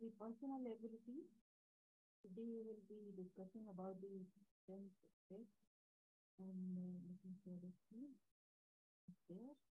the personal ability. Today we will be discussing about the strength test and uh, looking for the key there.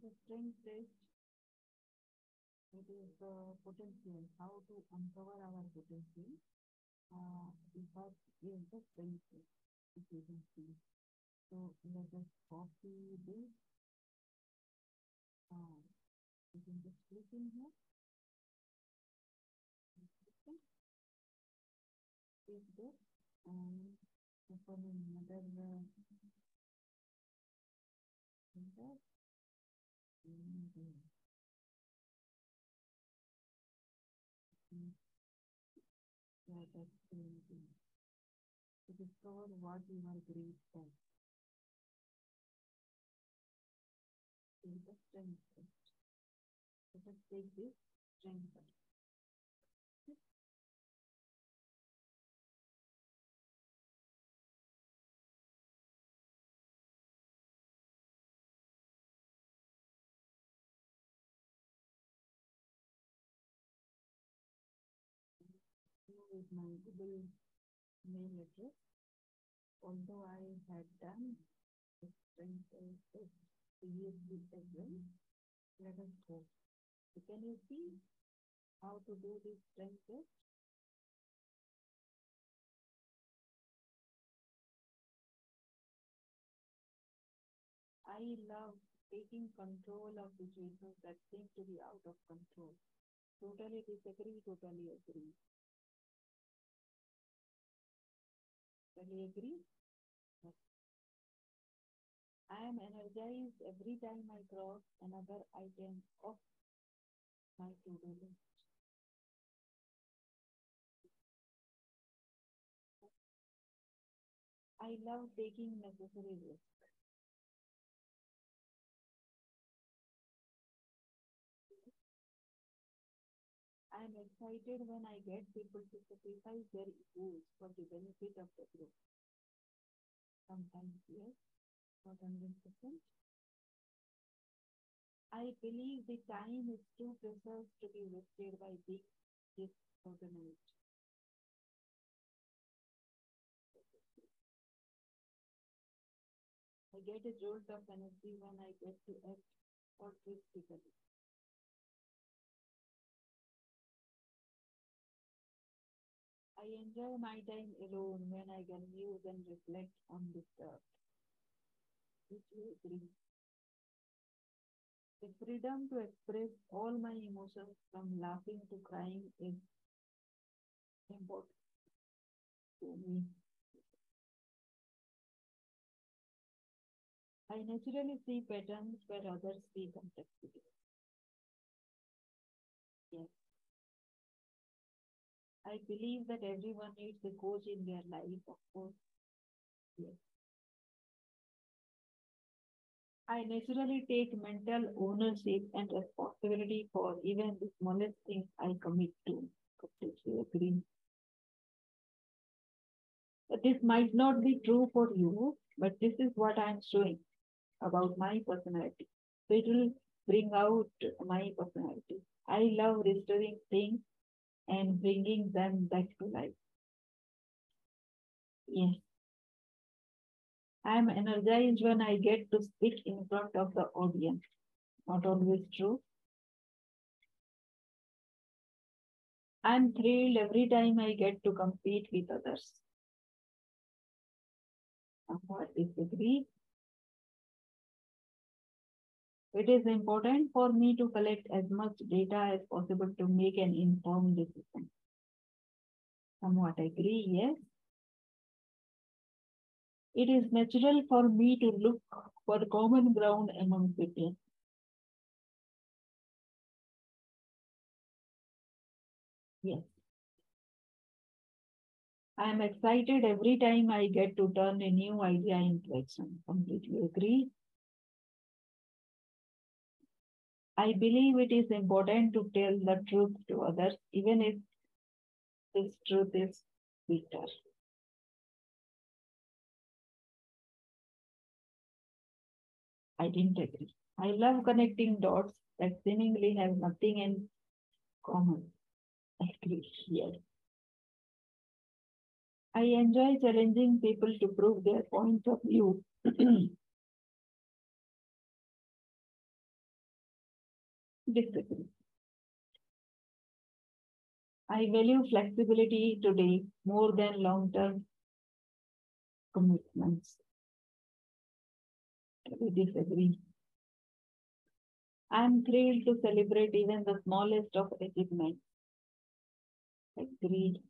The strength test, it is the potential, how to uncover our potential. Uh, have is the strength test, if you can see. So let us copy this. Uh, you can just click in here. Click this and open another uh, yeah, that's going to discover what you are at. In the strength test. Let us take this strength test. Is my Google mail address. Although I had done the strength test previously as well, let us go. So can you see how to do this strength test? I love taking control of situations that seem to be out of control. Totally disagree, totally agree. Totally agree? I am energized every time I cross another item of my to-do list. I love taking necessary risks. I am excited when I get people to sacrifice their egos for the benefit of the group. Sometimes yes, not hundred percent. I believe the time is too precious to be wasted by being disorganized. I get a jolt of energy when I get to act altruistically. I enjoy my time alone when I can muse and reflect undisturbed. Which you agree? The freedom to express all my emotions from laughing to crying is important to me. I naturally see patterns where others see complexity. Yes. I believe that everyone needs a coach in their life, of course. Yes. I naturally take mental ownership and responsibility for even the smallest things I commit to. Completely agree. This might not be true for you, but this is what I'm showing about my personality. So it will bring out my personality. I love restoring things and bringing them back to life. Yes. I am energized when I get to speak in front of the audience. Not always true. I'm thrilled every time I get to compete with others. Somewhat disagree. It is important for me to collect as much data as possible to make an informed decision. Somewhat agree, yes. It is natural for me to look for common ground among people. Yes. I am excited every time I get to turn a new idea into action. Completely agree. I believe it is important to tell the truth to others, even if this truth is bitter. I didn't agree. I love connecting dots that seemingly have nothing in common. I agree. Yes. I enjoy challenging people to prove their points of view. Disagree. I value flexibility today more than long term commitments. We disagree. I am thrilled to celebrate even the smallest of achievements. Agreed.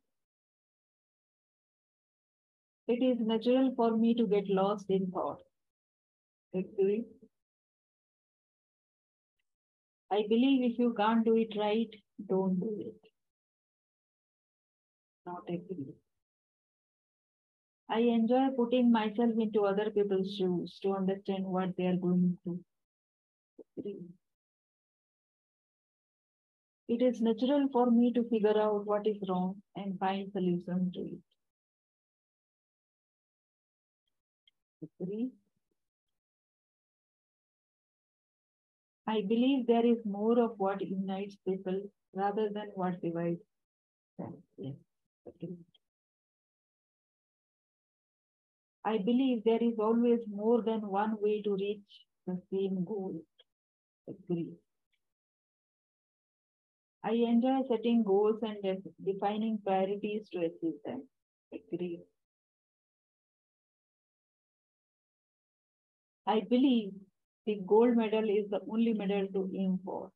It is natural for me to get lost in thought. Agree. I believe if you can't do it right, don't do it. Not agree. I enjoy putting myself into other people's shoes to understand what they are going through. It is natural for me to figure out what is wrong and find solutions to it. I believe there is more of what unites people rather than what divides them. Yes. I believe there is always more than one way to reach the same goal. Agree. I enjoy setting goals and defining priorities to achieve them. Agree. I believe the gold medal is the only medal to aim for.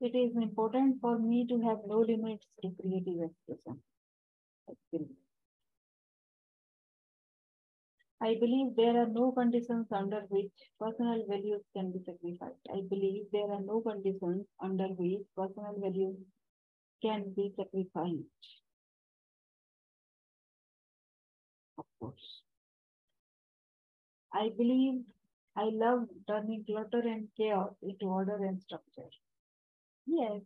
It is important for me to have no limits to creative expression. I believe there are no conditions under which personal values can be sacrificed. I believe there are no conditions under which personal values can be sacrificed. Of course. I believe I love turning clutter and chaos into order and structure. Yes.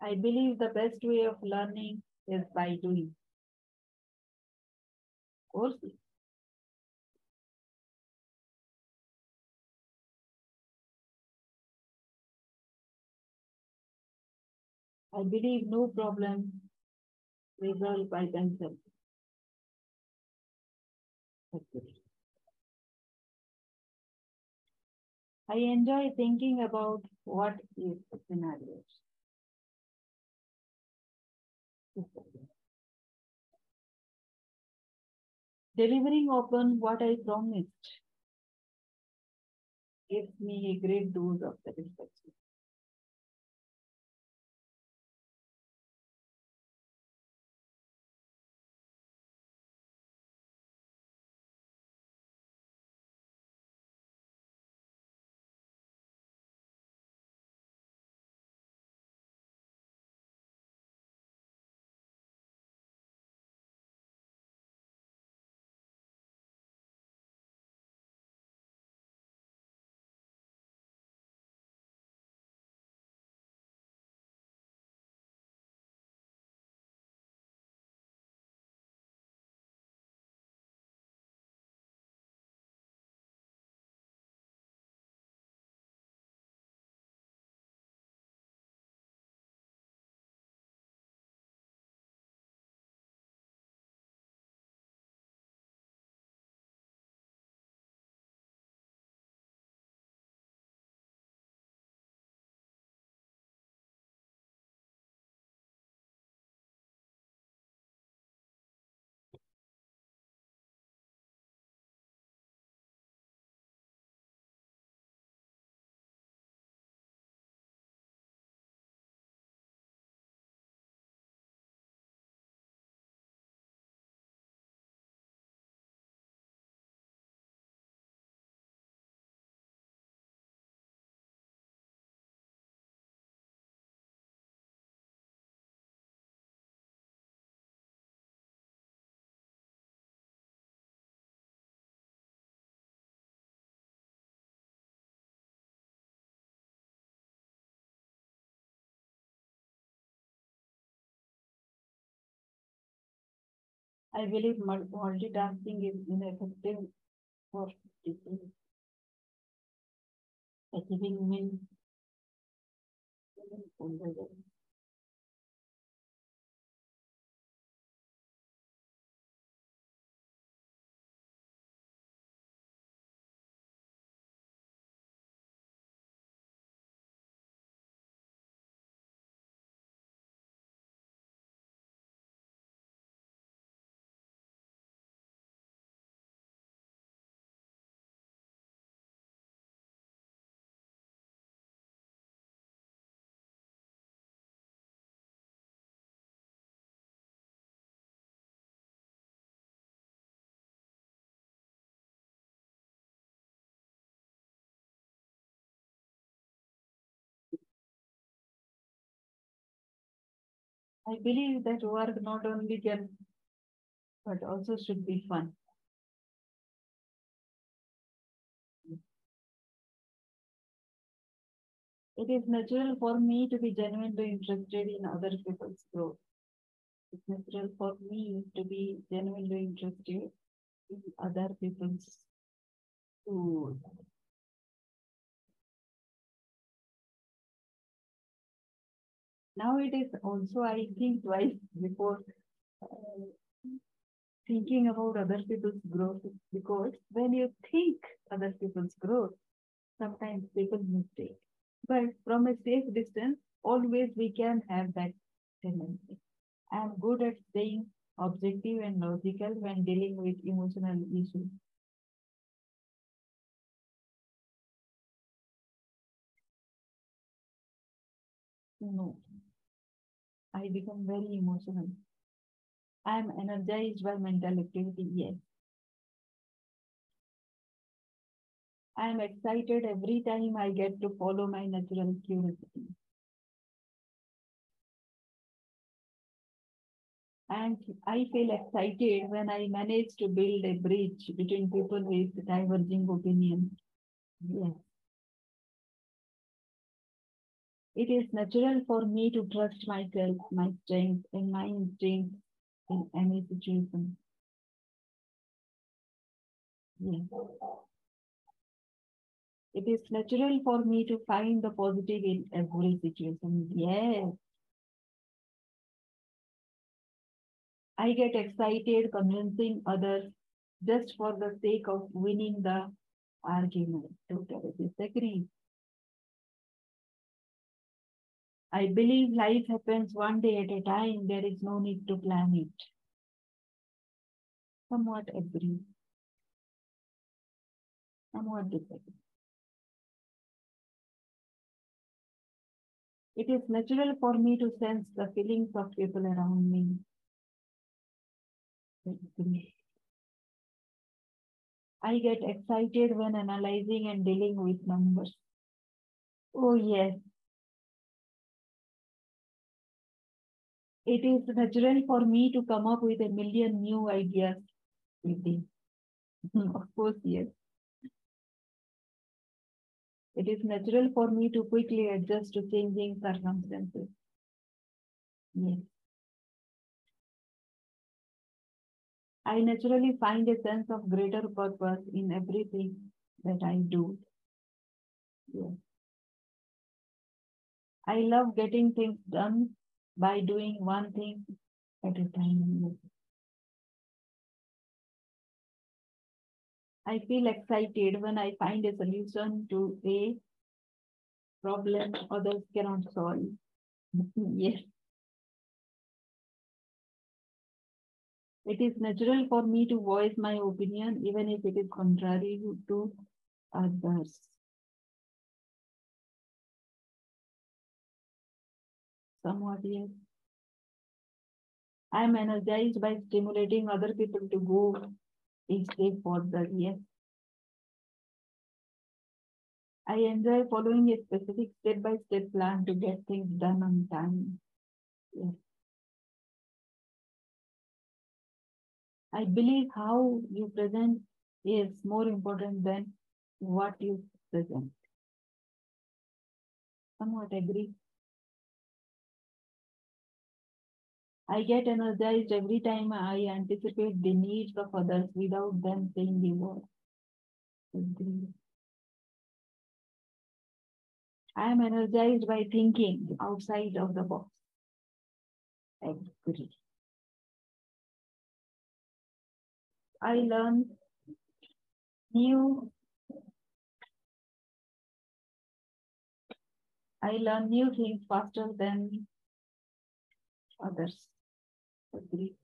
I believe the best way of learning is by doing. Of course. I believe no problem resolved by themselves. That's. I enjoy thinking about what if scenarios. Delivering upon what I promised gives me a great dose of satisfaction. I believe multitasking is ineffective for people achieving means I believe that work not only can, but also should be fun. It is natural for me to be genuinely interested in other people's growth. It's natural for me to be genuinely interested in other people's food. Now it is also, I think twice before uh, thinking about other people's growth because when you think other people's growth, sometimes people mistake. But from a safe distance, always we can have that tendency. I am good at staying objective and logical when dealing with emotional issues. No, I become very emotional. I am energized by mental activity, yes. I am excited every time I get to follow my natural curiosity. And I feel excited when I manage to build a bridge between people with diverging opinions. Yes. It is natural for me to trust myself, my strength, and my instincts in any situation. Yes. It is natural for me to find the positive in every situation. Yes. I get excited convincing others just for the sake of winning the argument. Totally disagree. I believe life happens one day at a time. There is no need to plan it. Somewhat agree. Somewhat disagree. It is natural for me to sense the feelings of people around me. I get excited when analyzing and dealing with numbers. Oh, yes. It is natural for me to come up with a million new ideas within. of course, yes. It is natural for me to quickly adjust to changing circumstances. Yes. I naturally find a sense of greater purpose in everything that I do. Yes. I love getting things done by doing one thing at a time. I feel excited when I find a solution to a problem others cannot solve. yes. It is natural for me to voice my opinion even if it is contrary to others. Somewhat, yes. I am energized by stimulating other people to go a step further, yes. I enjoy following a specific step-by-step -step plan to get things done on time. Yes. I believe how you present is more important than what you present. Somewhat agree. I get energized every time I anticipate the needs of others without them saying the word. I am energized by thinking outside of the box. Agree. I learn new I learn new things faster than others. Agree.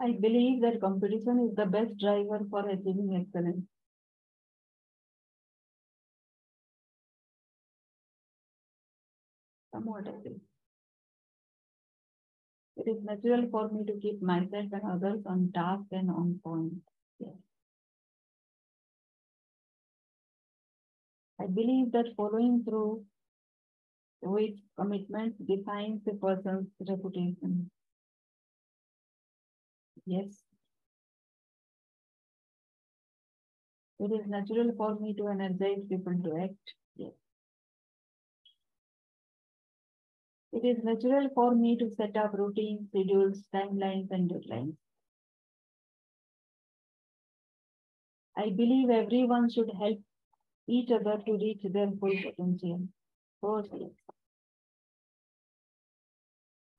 I believe that competition is the best driver for achieving excellence. Somewhat agree. It is natural for me to keep myself and others on task and on point. Yes. I believe that following through with commitment defines a person's reputation. Yes. It is natural for me to energize people to act. Yes. It is natural for me to set up routines, schedules, timelines, and deadlines. I believe everyone should help each other to reach their full potential. Course, yes.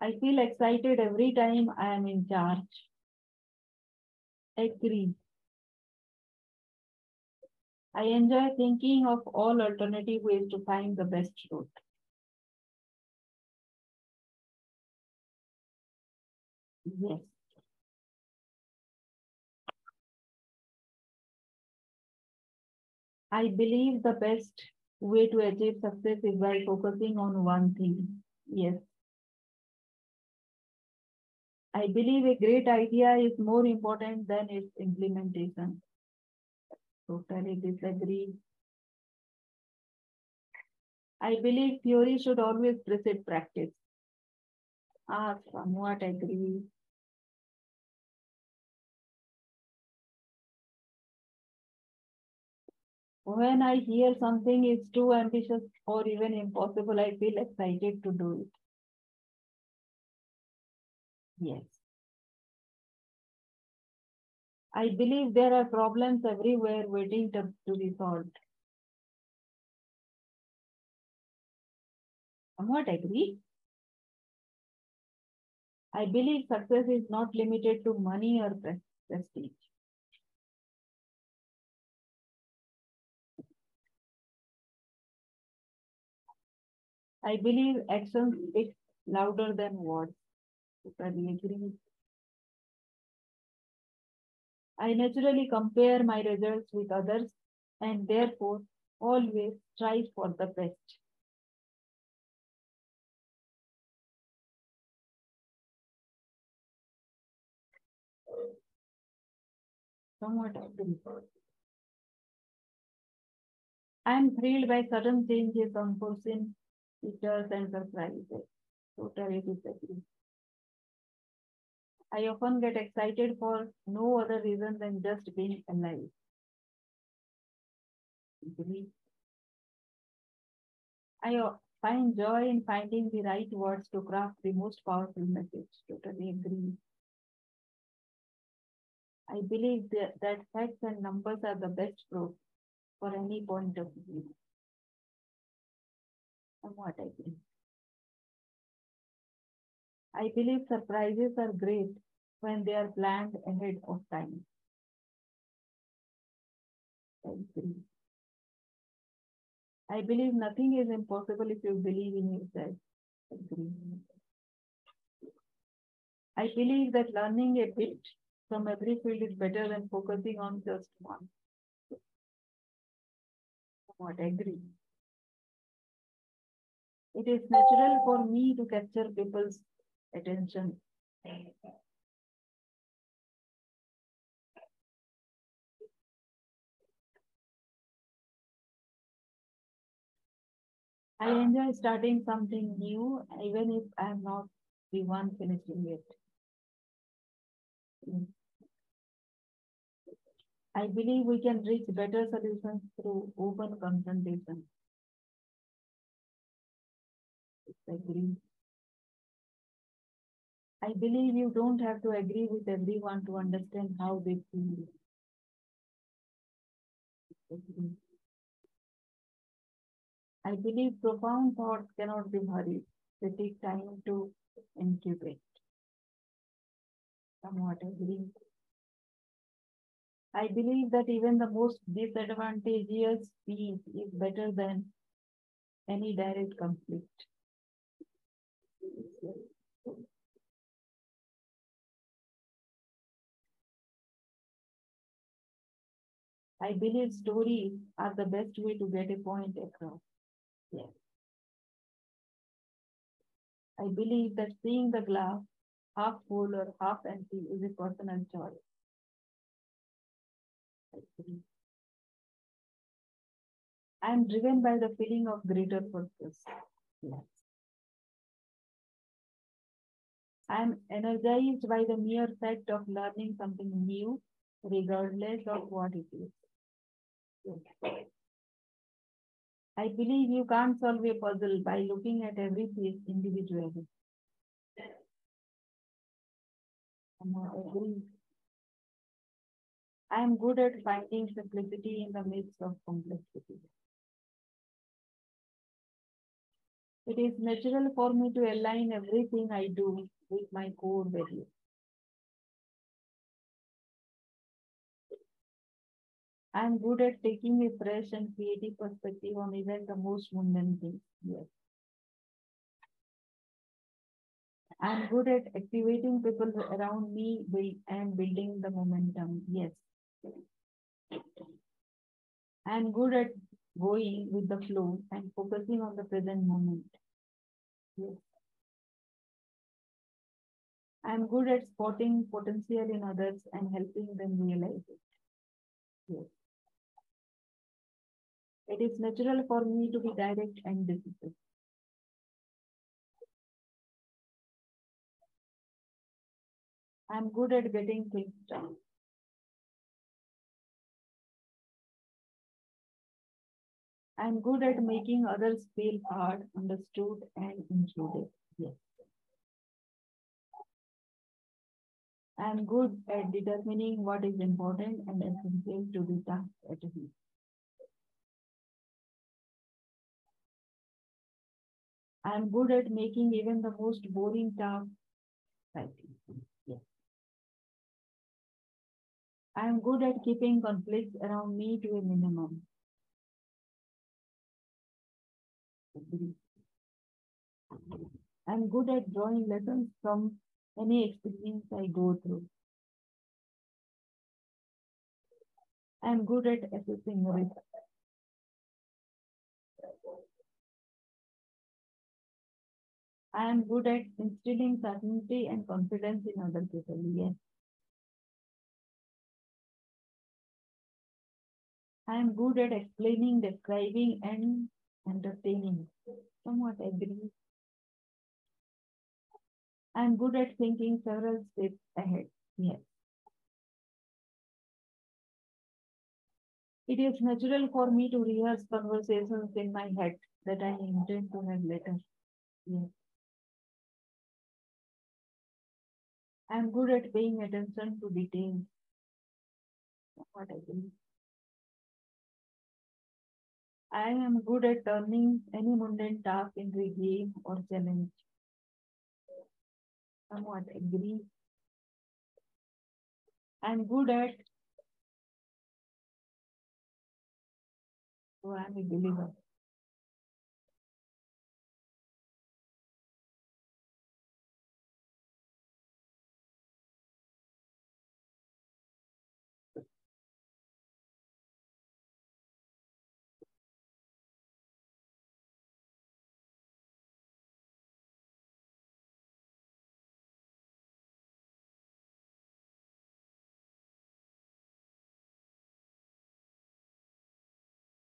I feel excited every time I am in charge. Agree. I enjoy thinking of all alternative ways to find the best route. Yes. I believe the best way to achieve success is by focusing on one thing. Yes. I believe a great idea is more important than its implementation. Totally disagree. I believe theory should always precede practice. Ah, somewhat agree. When I hear something is too ambitious or even impossible, I feel excited to do it. Yes. I believe there are problems everywhere waiting to, to be solved. Somewhat agree. I believe success is not limited to money or prestige. I believe actions speak louder than words. I naturally compare my results with others and therefore always strive for the best. Somewhat. I am thrilled by sudden changes, unforeseen features, and surprises. Totally disagree. I often get excited for no other reason than just being alive. I find joy in finding the right words to craft the most powerful message. Totally agree. I believe that, that facts and numbers are the best proof for any point of view. Somewhat I think. I believe surprises are great when they are planned ahead of time. I agree. I believe nothing is impossible if you believe in yourself. I agree. I believe that learning a bit from every field is better than focusing on just one. What agree. It is natural for me to capture people's attention. I enjoy starting something new, even if I'm not the one finishing it. I believe we can reach better solutions through open confrontation. Agree. I believe you don't have to agree with everyone to understand how they feel. I believe profound thoughts cannot be hurried. They take time to incubate. Somewhat agree. I believe that even the most disadvantageous peace is better than any direct conflict. I believe stories are the best way to get a point across. Yes. I believe that seeing the glass half full or half empty is a personal choice. I am driven by the feeling of greater purpose. Yes. I am energized by the mere fact of learning something new, regardless of what it is. I believe you can't solve a puzzle by looking at every piece individually. I am good at finding simplicity in the midst of complexity. It is natural for me to align everything I do with my core values. I am good at taking a fresh and creative perspective on even the most mundane things. Yes. I am good at activating people around me and building the momentum. Yes. I am good at going with the flow and focusing on the present moment. Yes. I am good at spotting potential in others and helping them realize it. Yes. It is natural for me to be direct and decisive. I'm good at getting things done. I'm good at making others feel heard, understood, and included. Yes. I'm good at determining what is important and essential to the task at. I'm good at making even the most boring task. Yes. I'm good at keeping conflicts around me to a minimum. I'm good at drawing lessons from any experience I go through. I'm good at assessing risk. I am good at instilling certainty and confidence in other people. Yes. I am good at explaining, describing, and entertaining. Somewhat agree. I am good at thinking several steps ahead. Yes. It is natural for me to rehearse conversations in my head that I intend to have later. Yes. I am good at paying attention to details. What I think. I am good at turning any mundane task into a game or challenge. Somewhat agree. I am good at so I am a believer.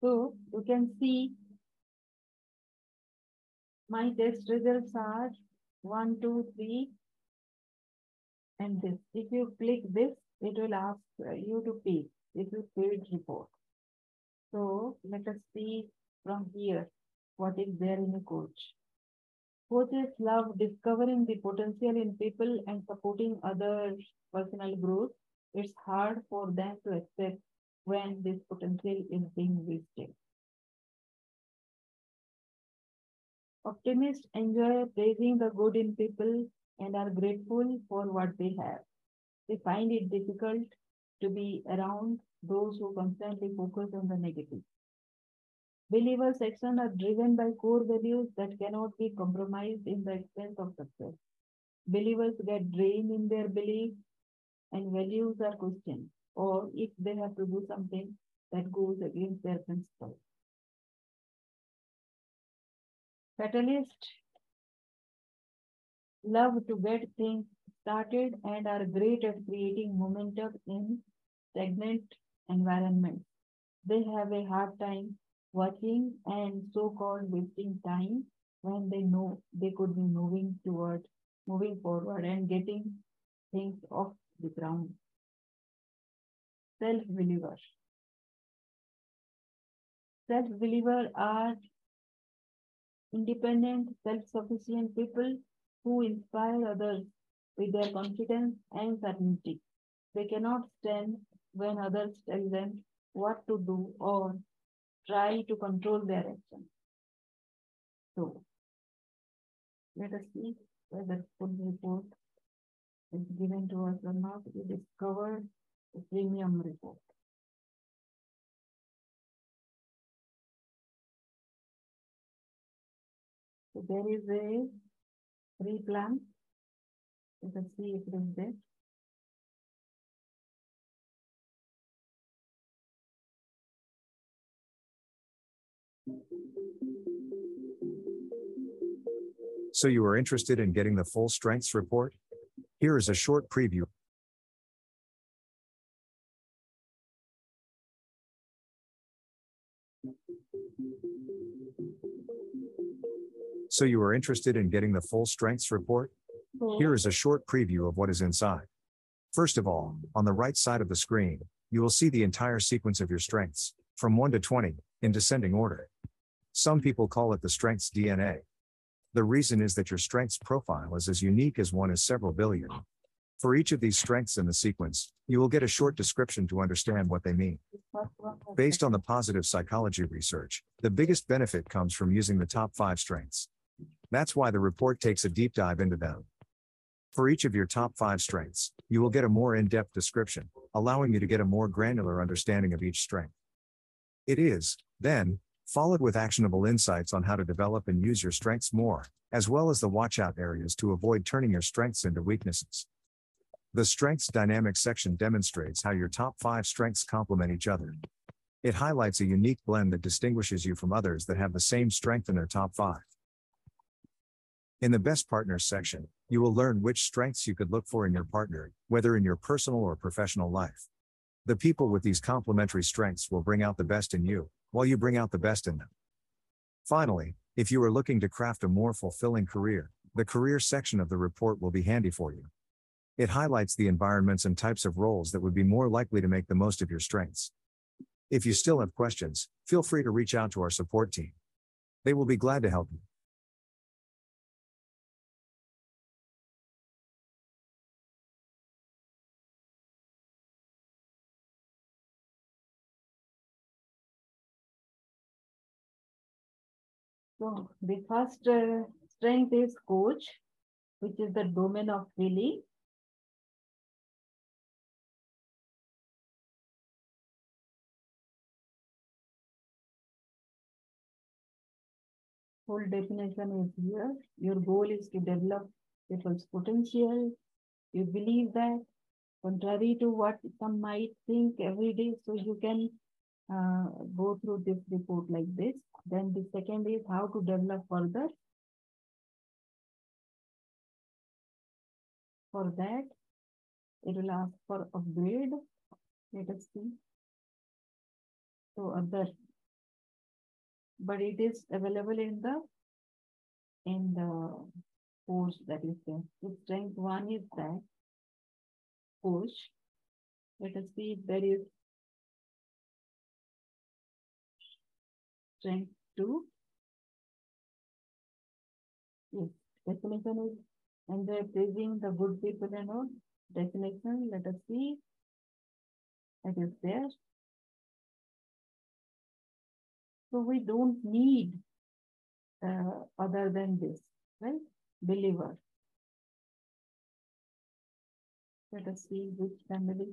So you can see my test results are one, two, three, and this. If you click this, it will ask you to pay. This is paid report. So let us see from here what is there in a coach. Coaches love discovering the potential in people and supporting others' personal growth. It's hard for them to accept when this potential is being wasted. Optimists enjoy praising the good in people and are grateful for what they have. They find it difficult to be around those who constantly focus on the negative. Believers' actions are driven by core values that cannot be compromised in the expense of success. Believers get drained in their beliefs and values are questioned or if they have to do something that goes against their principles. Catalysts love to get things started and are great at creating momentum in stagnant environments. They have a hard time watching and so-called wasting time when they know they could be moving toward moving forward and getting things off the ground self-believer. Self-believer are independent, self-sufficient people who inspire others with their confidence and certainty. They cannot stand when others tell them what to do or try to control their actions. So, let us see whether full report is given to us or not. We discovered premium report. So there is a free plan. You can see it is there. So you are interested in getting the full strengths report? Here is a short preview. So you are interested in getting the full strengths report? Mm-hmm. Here is a short preview of what is inside. First of all, on the right side of the screen, you will see the entire sequence of your strengths, from 1 to 20, in descending order. Some people call it the strengths DNA. The reason is that your strengths profile is as unique as one is several billion. For each of these strengths in the sequence, you will get a short description to understand what they mean. this first one was Based on the positive psychology research, the biggest benefit comes from using the top five strengths. That's why the report takes a deep dive into them. For each of your top five strengths, you will get a more in depth description, allowing you to get a more granular understanding of each strength. It is, then, followed with actionable insights on how to develop and use your strengths more, as well as the watch out areas to avoid turning your strengths into weaknesses. The Strengths Dynamics section demonstrates how your top five strengths complement each other. It highlights a unique blend that distinguishes you from others that have the same strength in their top five. In the Best Partners section, you will learn which strengths you could look for in your partner, whether in your personal or professional life. The people with these complementary strengths will bring out the best in you, while you bring out the best in them. Finally, if you are looking to craft a more fulfilling career, the career section of the report will be handy for you. It highlights the environments and types of roles that would be more likely to make the most of your strengths. If you still have questions, feel free to reach out to our support team. They will be glad to help you. So the first uh, strength is coach, which is the domain of feeling. Full definition is here. Your goal is to develop people's potential. You believe that, contrary to what some might think every day, so you can uh, go through this report like this. Then the second is how to develop further. For that, it will ask for upgrade. Let us see. So other, but it is available in the in the course that is there. Strength one is that course. Let us see if there is strength. Yes, definition is and they're praising the good people and all. Definition, let us see. It is there. So we don't need uh, other than this, right? Believer. Let us see which family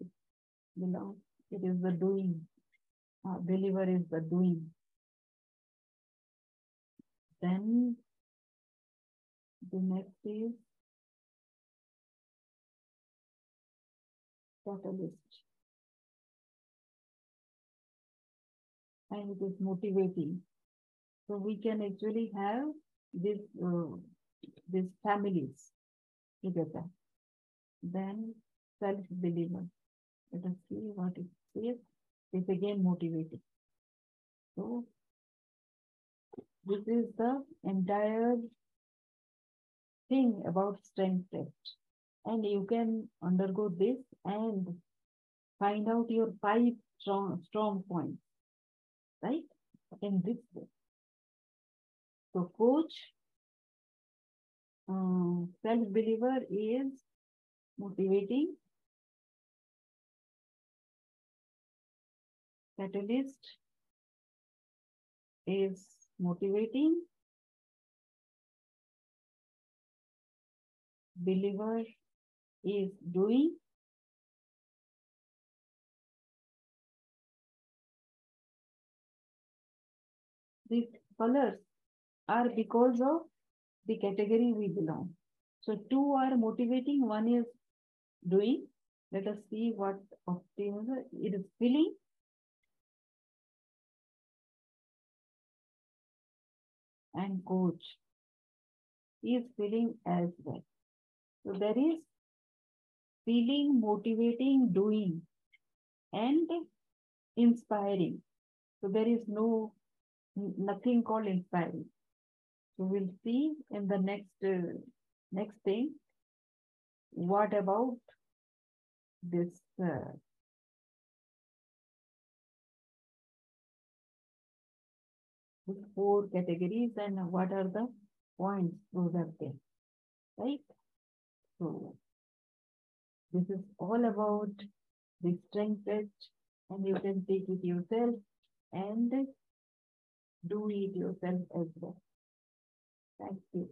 it belongs. It is the doing. Uh, believer is the doing. Then the next is catalyst. And it is motivating. So we can actually have this uh, these families together. Then self-believer. Let us see what it says. It's again motivating. So this is the entire thing about strength test. And you can undergo this and find out your five strong, strong points, right? In this way. So coach, uh, self-believer is motivating. Catalyst is motivating. Believer is doing. These colors are because of the category we belong. So two are motivating, one is doing. Let us see what optimism it is feeling. And coach is feeling as well. So there is feeling, motivating, doing, and inspiring. So there is no nothing called inspiring. So we'll see in the next uh, next thing. What about this? Uh, four categories and what are the points those are there, right? So this is all about the strength test and you can take it yourself and do it yourself as well. Thank you.